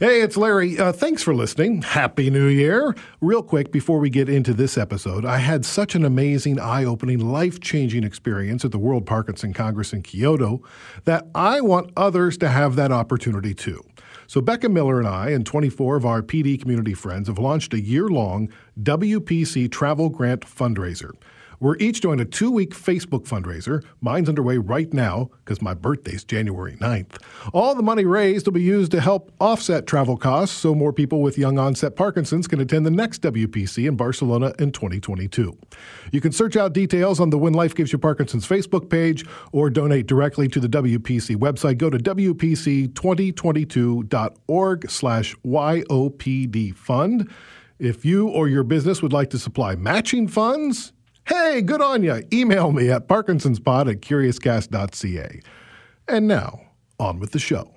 Hey, it's Larry. Uh, thanks for listening. Happy New Year. Real quick, before we get into this episode, I had such an amazing, eye opening, life changing experience at the World Parkinson Congress in Kyoto that I want others to have that opportunity too. So, Becca Miller and I, and 24 of our PD community friends, have launched a year long WPC travel grant fundraiser. We're each doing a two week Facebook fundraiser. Mine's underway right now because my birthday's January 9th. All the money raised will be used to help offset travel costs so more people with young onset Parkinson's can attend the next WPC in Barcelona in 2022. You can search out details on the When Life Gives You Parkinson's Facebook page or donate directly to the WPC website. Go to WPC2022.org slash YOPD fund. If you or your business would like to supply matching funds, Hey, good on you. Email me at parkinsonspod at curiouscast.ca. And now, on with the show.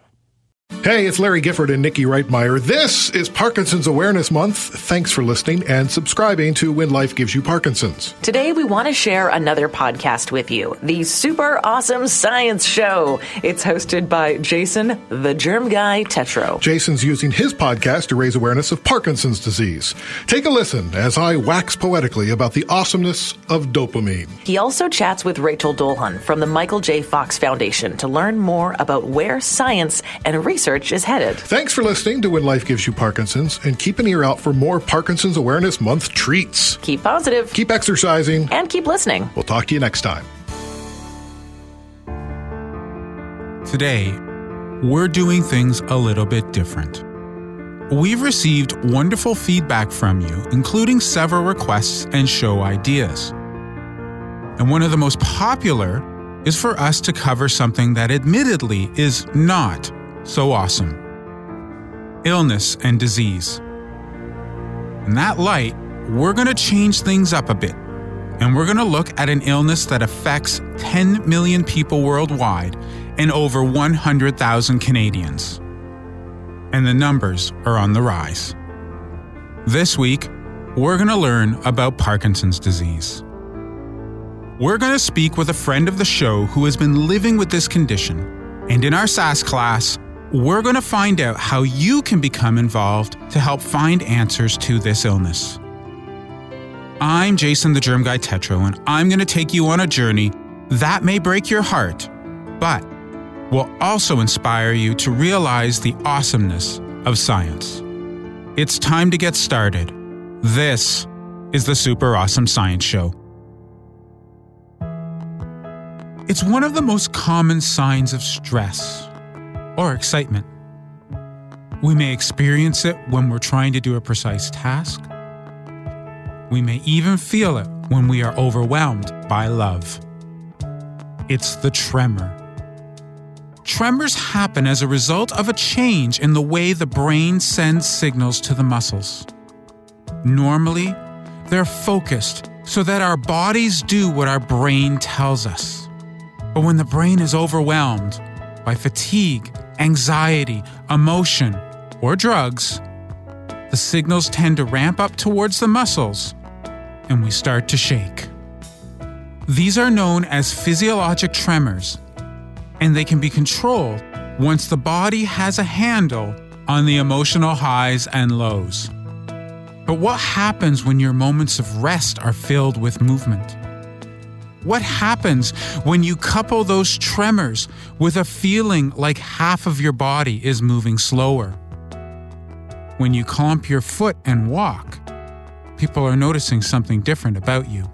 Hey, it's Larry Gifford and Nikki Reitmeyer. This is Parkinson's Awareness Month. Thanks for listening and subscribing to When Life Gives You Parkinson's. Today, we want to share another podcast with you the Super Awesome Science Show. It's hosted by Jason, the Germ Guy Tetro. Jason's using his podcast to raise awareness of Parkinson's disease. Take a listen as I wax poetically about the awesomeness of dopamine. He also chats with Rachel Dolhun from the Michael J. Fox Foundation to learn more about where science and research research is headed. Thanks for listening to When Life Gives You Parkinson's, and keep an ear out for more Parkinson's Awareness Month treats. Keep positive, keep exercising, and keep listening. We'll talk to you next time. Today, we're doing things a little bit different. We've received wonderful feedback from you, including several requests and show ideas. And one of the most popular is for us to cover something that admittedly is not so awesome illness and disease. In that light, we're going to change things up a bit, and we're going to look at an illness that affects 10 million people worldwide and over 100,000 Canadians. And the numbers are on the rise. This week, we're going to learn about Parkinson's disease. We're going to speak with a friend of the show who has been living with this condition, and in our SAS class, we're going to find out how you can become involved to help find answers to this illness. I'm Jason the Germ Guy Tetro, and I'm going to take you on a journey that may break your heart, but will also inspire you to realize the awesomeness of science. It's time to get started. This is the Super Awesome Science Show. It's one of the most common signs of stress or excitement. We may experience it when we're trying to do a precise task. We may even feel it when we are overwhelmed by love. It's the tremor. Tremors happen as a result of a change in the way the brain sends signals to the muscles. Normally, they're focused so that our bodies do what our brain tells us. But when the brain is overwhelmed by fatigue, anxiety, emotion, or drugs, the signals tend to ramp up towards the muscles and we start to shake. These are known as physiologic tremors, and they can be controlled once the body has a handle on the emotional highs and lows. But what happens when your moments of rest are filled with movement? What happens when you couple those tremors with a feeling like half of your body is moving slower? When you clamp your foot and walk, people are noticing something different about you.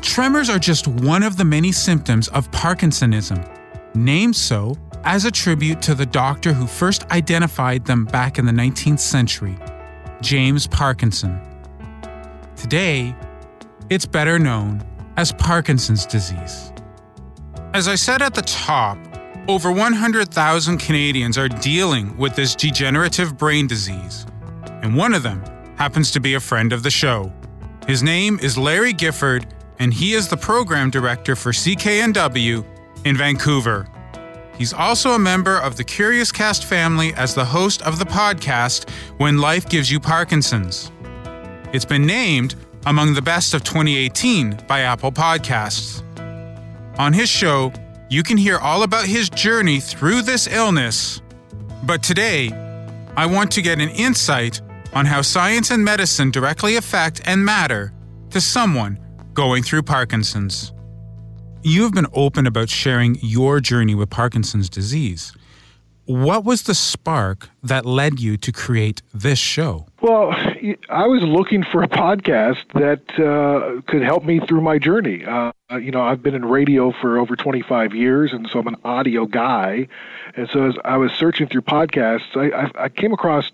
Tremors are just one of the many symptoms of Parkinsonism, named so as a tribute to the doctor who first identified them back in the 19th century, James Parkinson. Today, it's better known as Parkinson's disease. As I said at the top, over 100,000 Canadians are dealing with this degenerative brain disease, and one of them happens to be a friend of the show. His name is Larry Gifford, and he is the program director for CKNW in Vancouver. He's also a member of the Curious Cast family as the host of the podcast When Life Gives You Parkinson's. It's been named among the best of 2018 by Apple Podcasts. On his show, you can hear all about his journey through this illness. But today, I want to get an insight on how science and medicine directly affect and matter to someone going through Parkinson's. You have been open about sharing your journey with Parkinson's disease. What was the spark that led you to create this show? Well, I was looking for a podcast that uh, could help me through my journey. Uh, you know, I've been in radio for over 25 years, and so I'm an audio guy. And so as I was searching through podcasts, I, I, I came across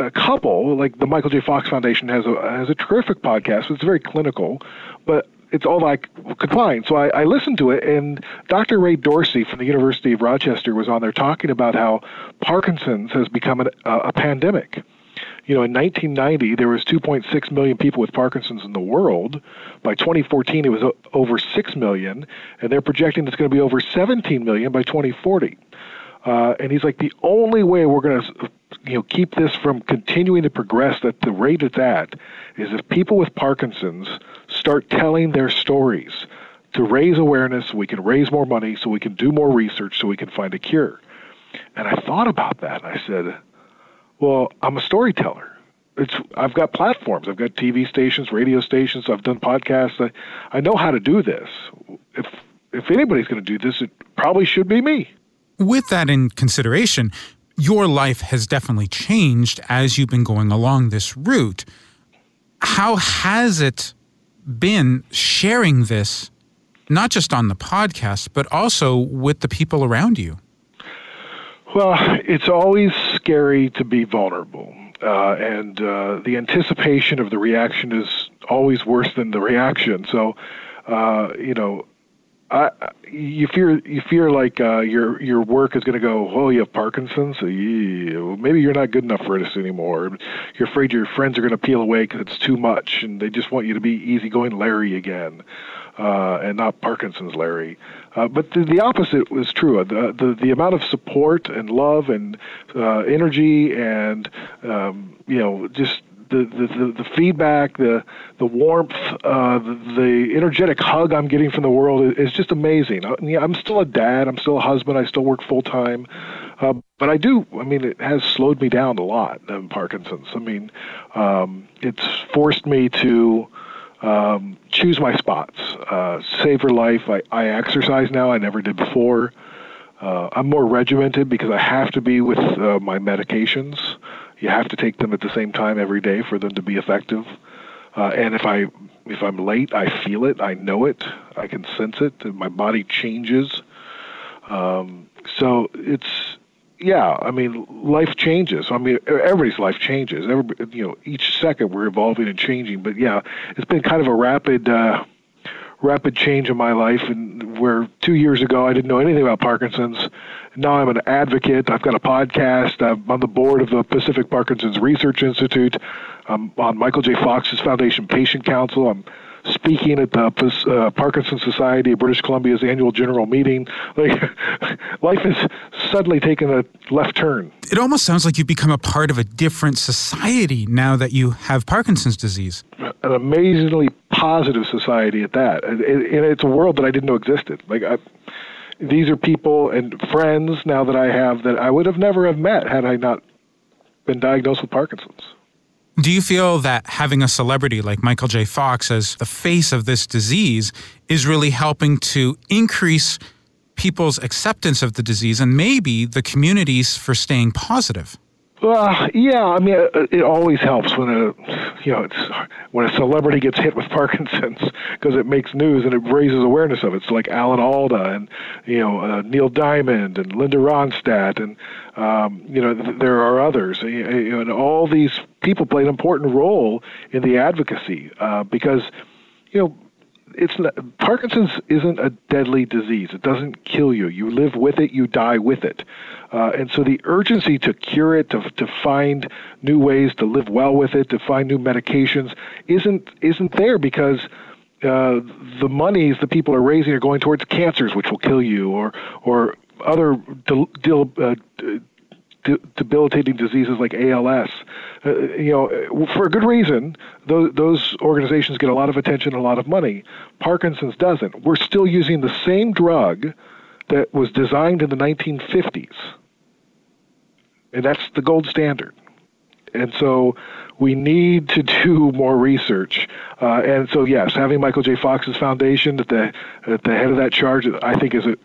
a couple. Like the Michael J. Fox Foundation has a has a terrific podcast. It's very clinical, but it's all I could find. So I, I, listened to it, and Dr. Ray Dorsey from the University of Rochester was on there talking about how Parkinson's has become an, uh, a pandemic. You know, in 1990, there was 2.6 million people with Parkinson's in the world. By 2014, it was over 6 million, and they're projecting it's going to be over 17 million by 2040. Uh, and he's like, the only way we're going to you know keep this from continuing to progress at the rate it's at is if people with Parkinson's start telling their stories to raise awareness so we can raise more money so we can do more research so we can find a cure. And I thought about that and I said, well, I'm a storyteller. It's I've got platforms. I've got TV stations, radio stations, I've done podcasts. I, I know how to do this. If if anybody's going to do this, it probably should be me. With that in consideration, your life has definitely changed as you've been going along this route. How has it been sharing this, not just on the podcast, but also with the people around you? Well, it's always scary to be vulnerable. Uh, and uh, the anticipation of the reaction is always worse than the reaction. So, uh, you know, I, you fear you fear like uh, your your work is going to go. Oh, you have Parkinson's. Maybe you're not good enough for this anymore. You're afraid your friends are going to peel away because it's too much, and they just want you to be easygoing Larry again, uh, and not Parkinson's Larry. Uh, but the, the opposite was true. The, the the amount of support and love and uh, energy and um, you know just the, the, the, feedback, the the warmth, uh, the, the, energetic hug I'm getting from the world is, just amazing. I, uh, I'm still a dad. I'm still a husband. I still work full time. Uh, but I do. I mean, it has slowed me down a lot. Um, Parkinson's. I mean, um, it's forced me to um, choose my spots, uh, savor life. I, I exercise now. I never did before. Uh, I'm more regimented because I have to be with uh, my medications. You have to take them at the same time every day for them to be effective. Uh, and if I if I'm late, I feel it. I know it. I can sense it. My body changes. Um, so it's yeah. I mean, life changes. I mean, everybody's life changes. Every you know, each second we're evolving and changing. But yeah, it's been kind of a rapid. Uh, rapid change in my life and where two years ago I didn't know anything about Parkinson's. Now I'm an advocate. I've got a podcast. I'm on the board of the Pacific Parkinson's Research Institute. I'm on Michael J. Fox's Foundation Patient Council. I'm speaking at the uh, Parkinson Society of British Columbia's annual general meeting. Like, life has suddenly taken a left turn. It almost sounds like you've become a part of a different society now that you have Parkinson's disease. An amazingly positive society at that, and it's a world that I didn't know existed. Like. I, these are people and friends now that I have that I would have never have met had I not been diagnosed with Parkinson's. Do you feel that having a celebrity like Michael J. Fox as the face of this disease is really helping to increase people's acceptance of the disease and maybe the communities for staying positive? Uh, yeah, I mean, it, it always helps when a you know it's when a celebrity gets hit with Parkinson's because it makes news and it raises awareness of it. It's like Alan Alda and you know uh, Neil Diamond and Linda Ronstadt and um, you know th- there are others. You and all these people play an important role in the advocacy uh, because you know it's not, Parkinson's isn't a deadly disease. It doesn't kill you. You live with it. You die with it. Uh, and so the urgency to cure it, to, to find new ways to live well with it, to find new medications, isn't isn't there because uh, the monies the people are raising are going towards cancers, which will kill you, or or other de- de- uh, de- debilitating diseases like ALS. Uh, you know, for a good reason, those, those organizations get a lot of attention, a lot of money. Parkinson's doesn't. We're still using the same drug that was designed in the 1950s and that's the gold standard. And so we need to do more research. Uh, and so, yes, having Michael J. Fox's foundation at the at the head of that charge, I think, is a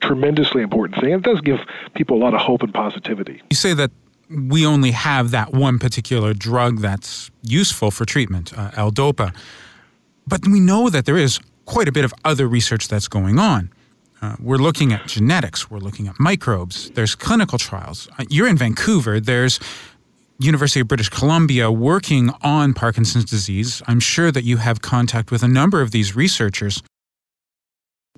tremendously important thing. It does give people a lot of hope and positivity. You say that we only have that one particular drug that's useful for treatment, uh, L-DOPA, but we know that there is quite a bit of other research that's going on. Uh, we're looking at genetics, we're looking at microbes, there's clinical trials. Uh, you're in Vancouver, there's University of British Columbia working on Parkinson's disease. I'm sure that you have contact with a number of these researchers.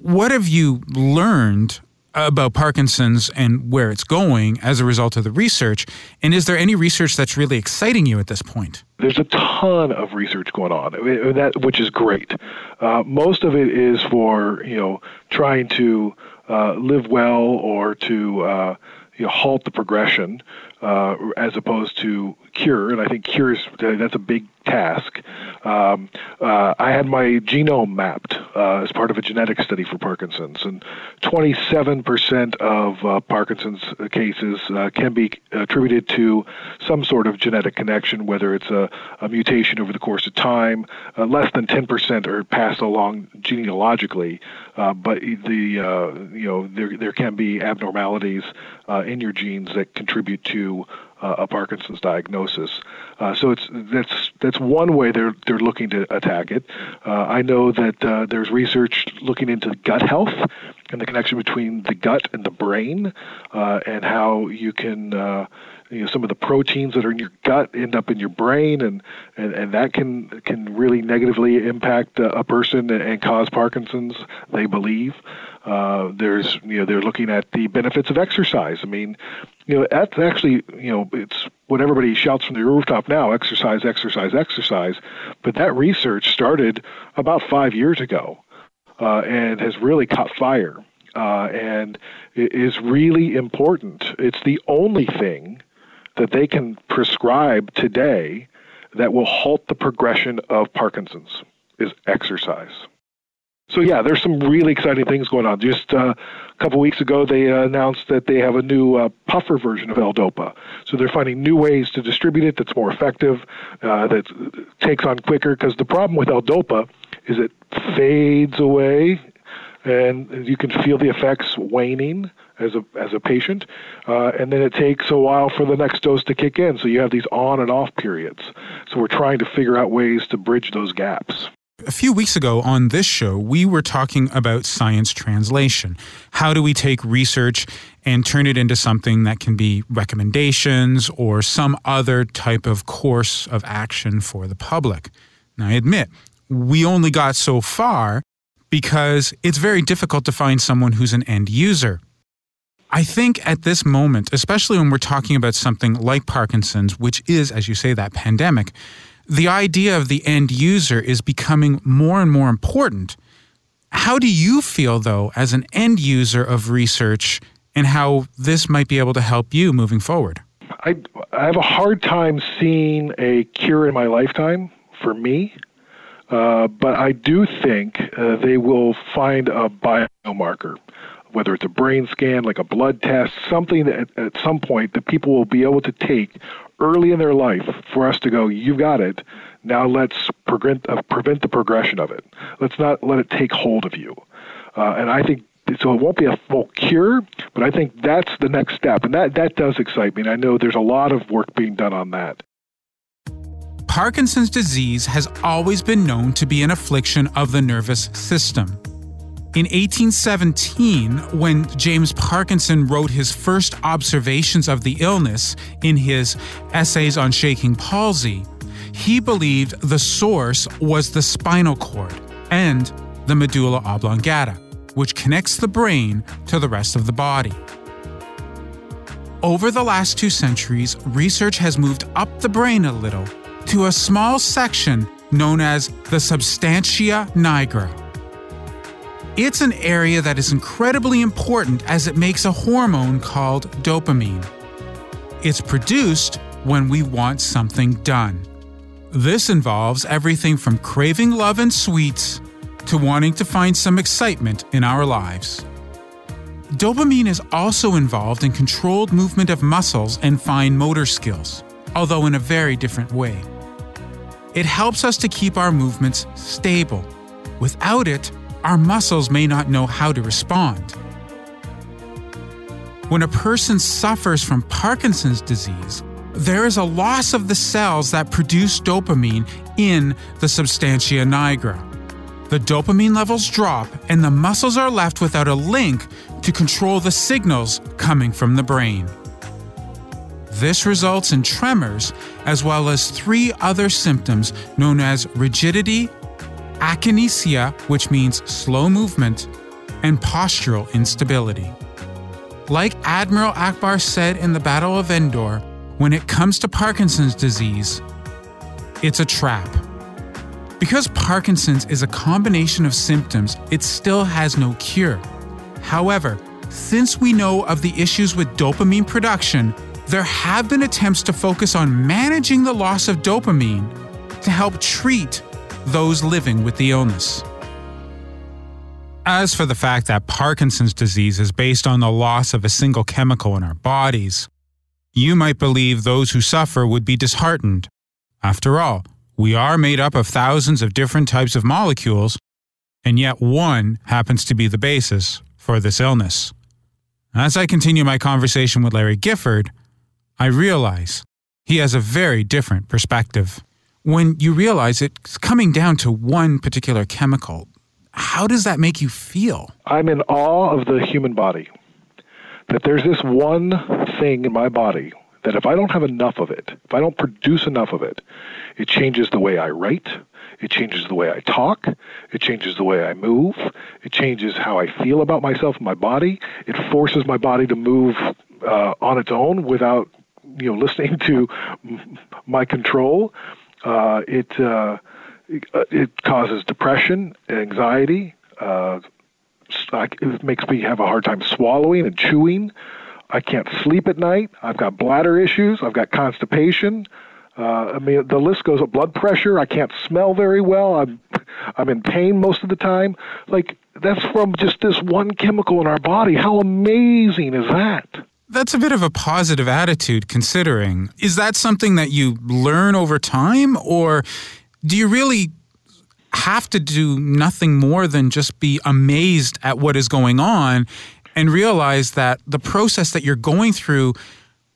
What have you learned about Parkinson's and where it's going as a result of the research? And is there any research that's really exciting you at this point? There's a ton of research going on, that which is great. Uh, most of it is for you know trying to uh, live well or to uh, you know, halt the progression uh, as opposed to cure. And I think cure is that's a big task. Um, uh, I had my genome mapped uh, as part of a genetic study for Parkinson's, and 27% of uh, Parkinson's cases uh, can be attributed to some sort of genetic connection, whether it's a, a mutation over the course of time. Uh, less than 10% are passed along genealogically, uh, but the you know there there can be abnormalities in your genes that contribute to a Parkinson's diagnosis. So it's that's that's one way they're they're looking to attack it. Uh, I know that uh, there's research looking into gut health and the connection between the gut and the brain, uh, and how you can. You know, some of the proteins that are in your gut end up in your brain, and, and, and that can can really negatively impact a, a person and, cause Parkinson's. They believe. Uh, there's you know they're looking at the benefits of exercise. I mean, you know that's actually you know it's what everybody shouts from the rooftop now: exercise, exercise, exercise. But that research started about five years ago, uh, and has really caught fire. Uh, and is really important. It's the only thing that they can prescribe today that will halt the progression of Parkinson's is exercise. So yeah, there's some really exciting things going on. Just uh, a couple weeks ago, they announced that they have a new uh, puffer version of L-Dopa. So they're finding new ways to distribute it that's more effective, uh, that takes on quicker. Because the problem with L-Dopa is it fades away, and you can feel the effects waning as a as a patient, uh, and then it takes a while for the next dose to kick in. So you have these on and off periods. So we're trying to figure out ways to bridge those gaps. A few weeks ago on this show, we were talking about science translation. How do we take research and turn it into something that can be recommendations or some other type of course of action for the public? Now, I admit, we only got so far because it's very difficult to find someone who's an end user. I think at this moment, especially when we're talking about something like Parkinson's, which is, as you say, that pandemic, the idea of the end user is becoming more and more important. How do you feel, though, as an end user of research, and how this might be able to help you moving forward? I, I have a hard time seeing a cure in my lifetime for me, uh, but I do think uh, they will find a biomarker whether it's a brain scan, like a blood test, something that at some point that people will be able to take early in their life for us to go, you've got it. Now let's prevent, uh, prevent the progression of it. Let's not let it take hold of you. Uh, and I think so it won't be a full cure, but I think that's the next step. And that, that does excite me. And I know there's a lot of work being done on that. Parkinson's disease has always been known to be an affliction of the nervous system. In 1817, when James Parkinson wrote his first observations of the illness in his Essays on Shaking Palsy, he believed the source was the spinal cord and the medulla oblongata, which connects the brain to the rest of the body. Over the last two centuries, research has moved up the brain a little to a small section known as the substantia nigra. It's an area that is incredibly important as it makes a hormone called dopamine. It's produced when we want something done. This involves everything from craving love and sweets to wanting to find some excitement in our lives. Dopamine is also involved in controlled movement of muscles and fine motor skills, although in a very different way. It helps us to keep our movements stable. Without it, our muscles may not know how to respond. When a person suffers from Parkinson's disease, there is a loss of the cells that produce dopamine in the substantia nigra. The dopamine levels drop, and the muscles are left without a link to control the signals coming from the brain. This results in tremors as well as three other symptoms known as rigidity, akinesia, which means slow movement, and postural instability. Like Admiral Ackbar said in the Battle of Endor, when it comes to Parkinson's disease, it's a trap. Because Parkinson's is a combination of symptoms, it still has no cure. However, since we know of the issues with dopamine production, there have been attempts to focus on managing the loss of dopamine to help treat those living with the illness. As for the fact that Parkinson's disease is based on the loss of a single chemical in our bodies, you might believe those who suffer would be disheartened. After all, we are made up of thousands of different types of molecules, and yet one happens to be the basis for this illness. As I continue my conversation with Larry Gifford, I realize he has a very different perspective. When you realize it's coming down to one particular chemical, how does that make you feel? I'm in awe of the human body. That there's this one thing in my body that if I don't have enough of it, if I don't produce enough of it, it changes the way I write, it changes the way I talk, it changes the way I move, it changes how I feel about myself and my body. It forces my body to move uh, on its own without you know listening to my control. Uh, it uh, it causes depression, anxiety. Uh, it makes me have a hard time swallowing and chewing. I can't sleep at night. I've got bladder issues. I've got constipation. Uh, I mean, the list goes up. Blood pressure. I can't smell very well. I'm, I'm in pain most of the time. Like that's from just this one chemical in our body. How amazing is that? That's a bit of a positive attitude, considering. Is that something that you learn over time, or do you really have to do nothing more than just be amazed at what is going on and realize that the process that you're going through,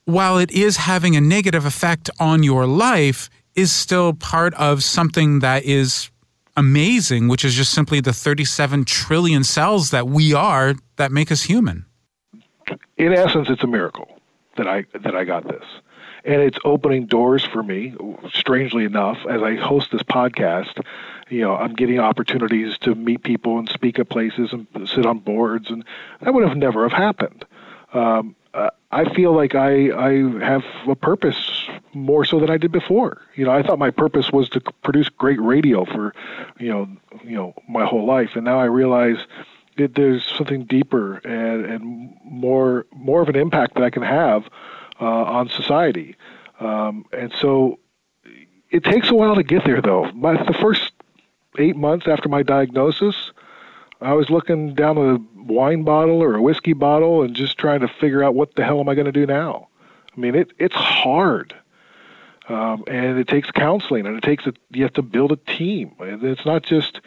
while it is having a negative effect on your life, is still part of something that is amazing, which is just simply the 37 trillion cells that we are that make us human. In essence, it's a miracle that I that I got this and it's opening doors for me. Strangely enough, as I host this podcast, you know, I'm getting opportunities to meet people and speak at places and sit on boards, and that would have never have happened. Um, uh, I feel like I I have a purpose more so than I did before. You know, I thought my purpose was to produce great radio for, you know, you know, my whole life, and now I realize that there's something deeper and and more more of an impact that I can have uh, on society. Um, and so it takes a while to get there, though. My, the first eight months after my diagnosis, I was looking down a wine bottle or a whiskey bottle and just trying to figure out what the hell am I going to do now. I mean, it it's hard, um, and it takes counseling, and it takes a, you have to build a team. It's not just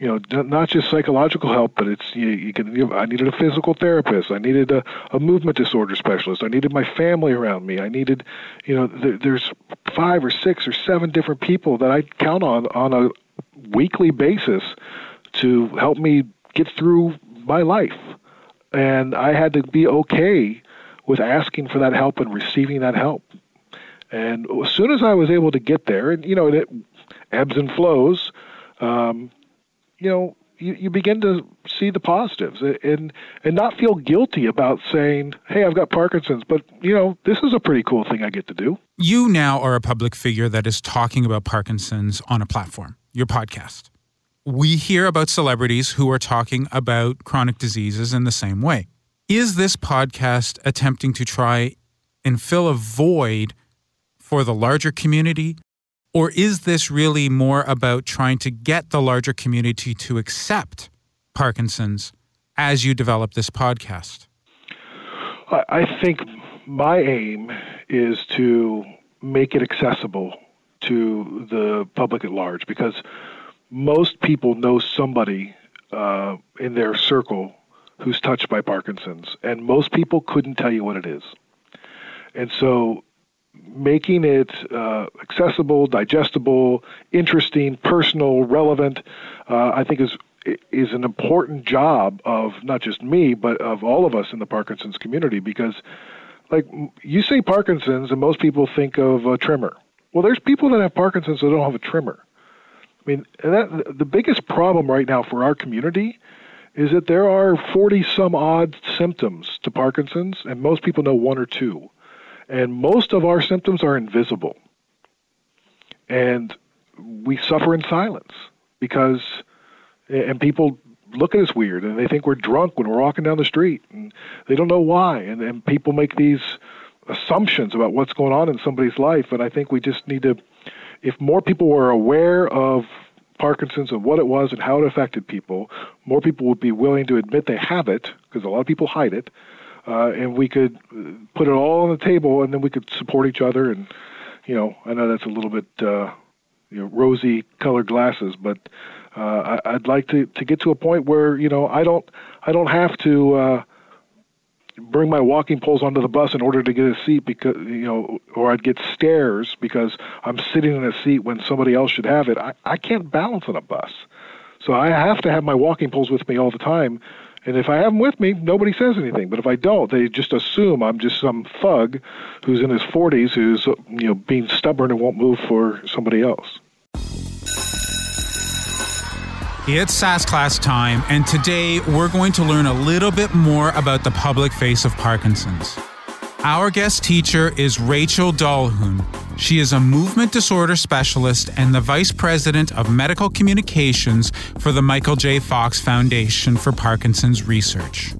you know, not just psychological help, but it's you, you can. You I needed a physical therapist. I needed a, a movement disorder specialist. I needed my family around me. I needed, you know, th- there's five or six or seven different people that I count on on a weekly basis to help me get through my life, and I had to be okay with asking for that help and receiving that help. And as soon as I was able to get there, and you know, it ebbs and flows. Um, you know, you, you begin to see the positives and and not feel guilty about saying, "Hey, I've got Parkinson's," but you know, this is a pretty cool thing I get to do. You now are a public figure that is talking about Parkinson's on a platform, your podcast. We hear about celebrities who are talking about chronic diseases in the same way. Is this podcast attempting to try and fill a void for the larger community or is this really more about trying to get the larger community to accept Parkinson's as you develop this podcast? I think my aim is to make it accessible to the public at large because most people know somebody uh, in their circle who's touched by Parkinson's, and most people couldn't tell you what it is. And so, making it uh, accessible, digestible, interesting, personal, relevant, uh, I think is is an important job of not just me, but of all of us in the Parkinson's community because, like, you say Parkinson's, and most people think of a tremor. Well, there's people that have Parkinson's that don't have a tremor. I mean, that, the biggest problem right now for our community is that there are 40 some odd symptoms to Parkinson's, and most people know one or two. And most of our symptoms are invisible. And we suffer in silence because, and people look at us weird and they think we're drunk when we're walking down the street and they don't know why. And, and people make these assumptions about what's going on in somebody's life. And I think we just need to, if more people were aware of Parkinson's and what it was and how it affected people, more people would be willing to admit they have it because a lot of people hide it. Uh, and we could put it all on the table, and then we could support each other. And you know, I know that's a little bit uh, you know rosy colored glasses, but uh, I, I'd like to to get to a point where you know I don't I don't have to uh, bring my walking poles onto the bus in order to get a seat because you know or I'd get stares because I'm sitting in a seat when somebody else should have it. I, I can't balance on a bus. So I have to have my walking poles with me all the time. And if I have them with me, nobody says anything. But if I don't, they just assume I'm just some thug who's in his 40s who's you know being stubborn and won't move for somebody else. It's SAS class time, and today we're going to learn a little bit more about the public face of Parkinson's. Our guest teacher is Rachel Dolhun. She is a movement disorder specialist and the vice president of medical communications for the Michael J. Fox Foundation for Parkinson's Research.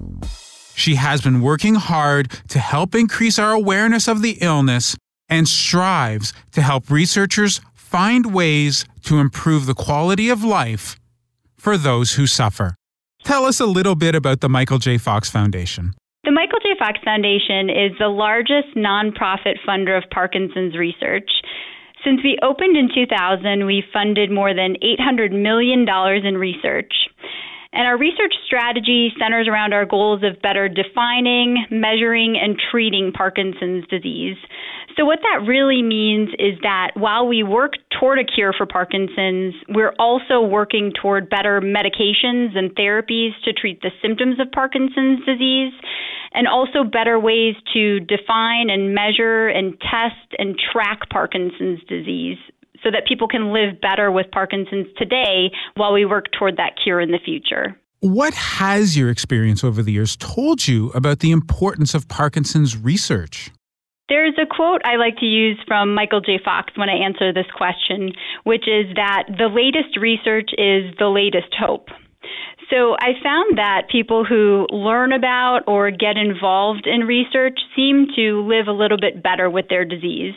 She has been working hard to help increase our awareness of the illness and strives to help researchers find ways to improve the quality of life for those who suffer. Tell us a little bit about the Michael J. Fox Foundation. The Michael J. Fox Foundation is the largest nonprofit funder of Parkinson's research. Since we opened in 2000, we've funded more than $800 million in research. And our research strategy centers around our goals of better defining, measuring, and treating Parkinson's disease. So, what that really means is that while we work toward a cure for Parkinson's, we're also working toward better medications and therapies to treat the symptoms of Parkinson's disease, and also better ways to define and measure and test and track Parkinson's disease so that people can live better with Parkinson's today while we work toward that cure in the future. What has your experience over the years told you about the importance of Parkinson's research? There's a quote I like to use from Michael J. Fox when I answer this question, which is that the latest research is the latest hope. So I found that people who learn about or get involved in research seem to live a little bit better with their disease.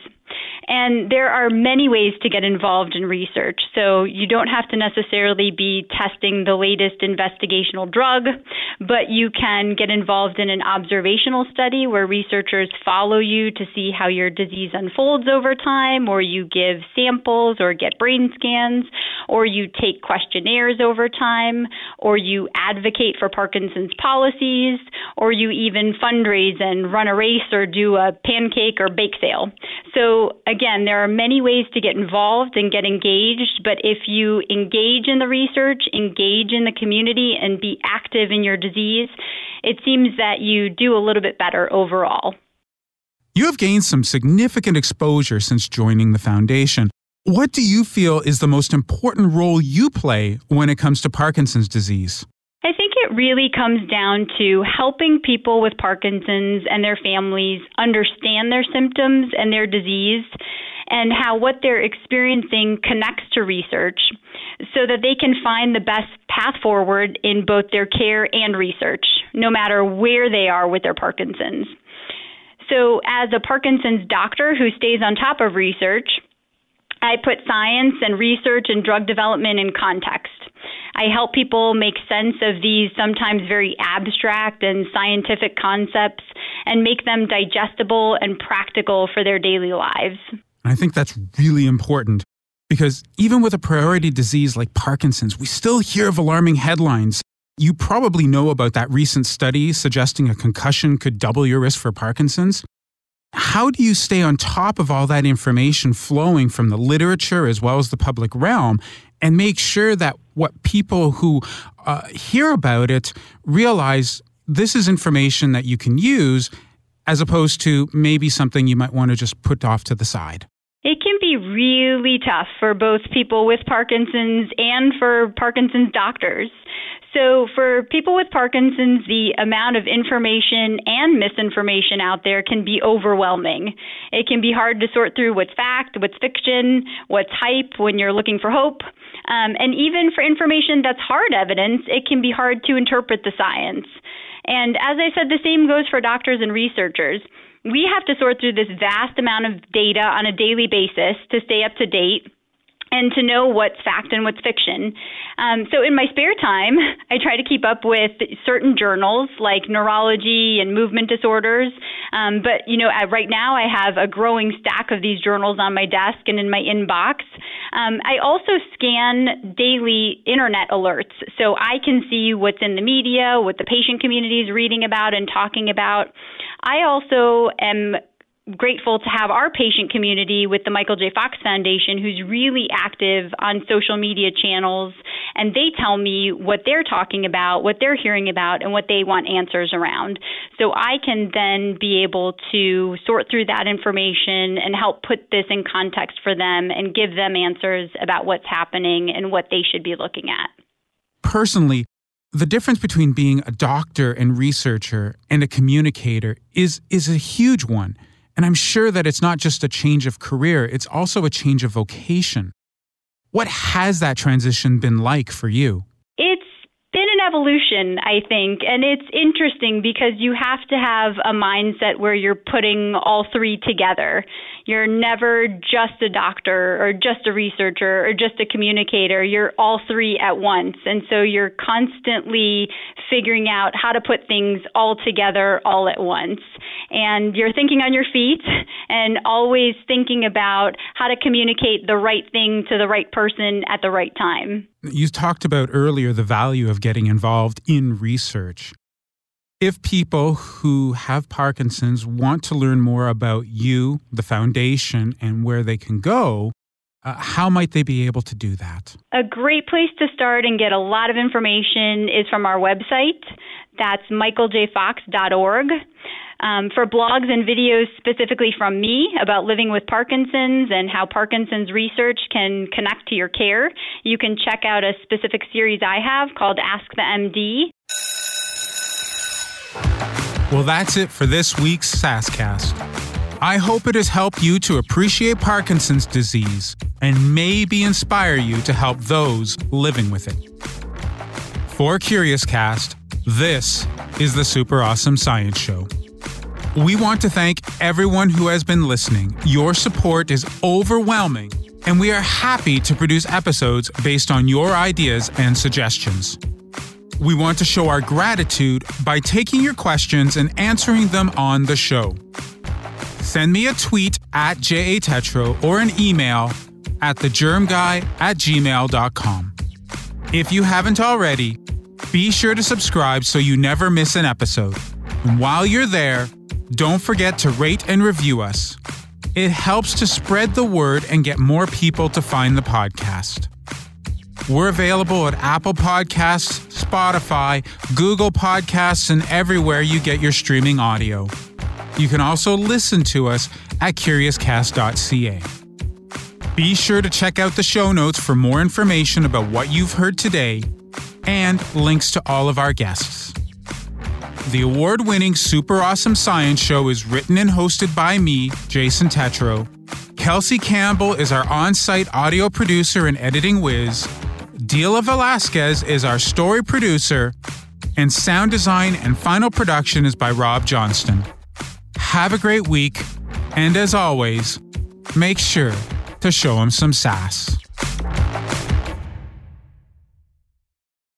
And there are many ways to get involved in research. So you don't have to necessarily be testing the latest investigational drug, but you can get involved in an observational study where researchers follow you to see how your disease unfolds over time, or you give samples or get brain scans, or you take questionnaires over time, or you advocate for Parkinson's policies, or you even fundraise and run a race or do a pancake or bake sale. So again, there are many ways to get involved and get engaged, but if you engage in the research, engage in the community, and be active in your disease, it seems that you do a little bit better overall. You have gained some significant exposure since joining the foundation. What do you feel is the most important role you play when it comes to Parkinson's disease? It really comes down to helping people with Parkinson's and their families understand their symptoms and their disease and how what they're experiencing connects to research so that they can find the best path forward in both their care and research, no matter where they are with their Parkinson's. So, as a Parkinson's doctor who stays on top of research, I put science and research and drug development in context. I help people make sense of these sometimes very abstract and scientific concepts and make them digestible and practical for their daily lives. I think that's really important because even with a priority disease like Parkinson's, we still hear of alarming headlines. You probably know about that recent study suggesting a concussion could double your risk for Parkinson's. How do you stay on top of all that information flowing from the literature as well as the public realm and make sure that what people who uh, hear about it realize this is information that you can use as opposed to maybe something you might want to just put off to the side? It can be really tough for both people with Parkinson's and for Parkinson's doctors. So, for people with Parkinson's, the amount of information and misinformation out there can be overwhelming. It can be hard to sort through what's fact, what's fiction, what's hype when you're looking for hope. Um, and even for information that's hard evidence, it can be hard to interpret the science. And as I said, the same goes for doctors and researchers. We have to sort through this vast amount of data on a daily basis to stay up to date and to know what's fact and what's fiction. Um, so in my spare time, I try to keep up with certain journals like neurology and movement disorders. Um, but you know, right now I have a growing stack of these journals on my desk and in my inbox. Um, I also scan daily internet alerts, so I can see what's in the media, what the patient community is reading about and talking about. I also am grateful to have our patient community with the Michael J. Fox Foundation, who's really active on social media channels, and they tell me what they're talking about, what they're hearing about, and what they want answers around. So I can then be able to sort through that information and help put this in context for them and give them answers about what's happening and what they should be looking at. Personally, the difference between being a doctor and researcher and a communicator is is a huge one. And I'm sure that it's not just a change of career, it's also a change of vocation. What has that transition been like for you? Evolution, I think, and it's interesting because you have to have a mindset where you're putting all three together. You're never just a doctor or just a researcher or just a communicator. You're all three at once. And so you're constantly figuring out how to put things all together all at once. And you're thinking on your feet and always thinking about how to communicate the right thing to the right person at the right time. You talked about earlier the value of getting involved in research. If people who have Parkinson's want to learn more about you, the foundation, and where they can go, uh, how might they be able to do that? A great place to start and get a lot of information is from our website. That's michaeljfox.org. Um, for blogs and videos specifically from me about living with Parkinson's and how Parkinson's research can connect to your care, you can check out a specific series I have called Ask the MD. Well, that's it for this week's SASCast. I hope it has helped you to appreciate Parkinson's disease and maybe inspire you to help those living with it. For Curious Cast, this is the Super Awesome Science Show. We want to thank everyone who has been listening. Your support is overwhelming, and we are happy to produce episodes based on your ideas and suggestions. We want to show our gratitude by taking your questions and answering them on the show. Send me a tweet at JATetro or an email at thegermguy at gmail.com. If you haven't already, be sure to subscribe so you never miss an episode. And while you're there, don't forget to rate and review us. It helps to spread the word and get more people to find the podcast. We're available at Apple Podcasts, Spotify, Google Podcasts, and everywhere you get your streaming audio. You can also listen to us at curiouscast.ca. Be sure to check out the show notes for more information about what you've heard today and links to all of our guests. The award winning Super Awesome Science Show is written and hosted by me, Jason Tetro. Kelsey Campbell is our on site audio producer and editing whiz. Dila Velasquez is our story producer. And sound design and final production is by Rob Johnston. Have a great week. And as always, make sure to show him some sass.